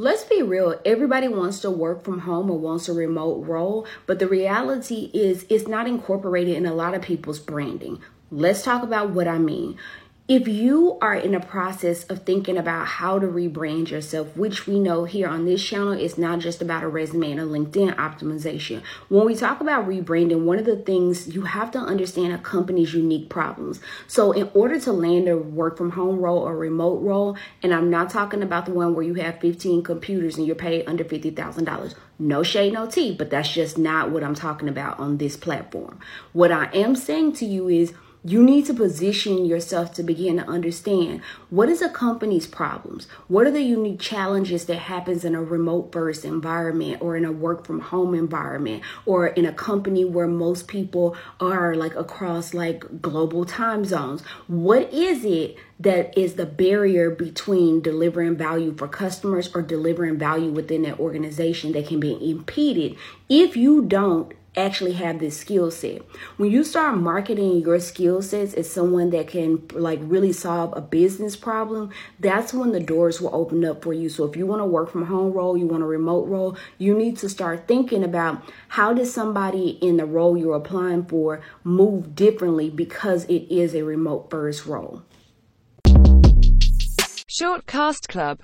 Let's be real, everybody wants to work from home or wants a remote role, but the reality is it's not incorporated in a lot of people's branding. Let's talk about what I mean. If you are in a process of thinking about how to rebrand yourself, which we know here on this channel is not just about a resume and a LinkedIn optimization. When we talk about rebranding, one of the things you have to understand a company's unique problems. So, in order to land a work from home role or remote role, and I'm not talking about the one where you have 15 computers and you're paid under $50,000. No shade, no tea, but that's just not what I'm talking about on this platform. What I am saying to you is, you need to position yourself to begin to understand what is a company's problems. What are the unique challenges that happens in a remote first environment or in a work from home environment or in a company where most people are like across like global time zones? What is it that is the barrier between delivering value for customers or delivering value within that organization that can be impeded? If you don't actually have this skill set. When you start marketing your skill sets as someone that can like really solve a business problem, that's when the doors will open up for you. So if you want to work from home role, you want a remote role, you need to start thinking about how does somebody in the role you're applying for move differently because it is a remote first role. Shortcast Club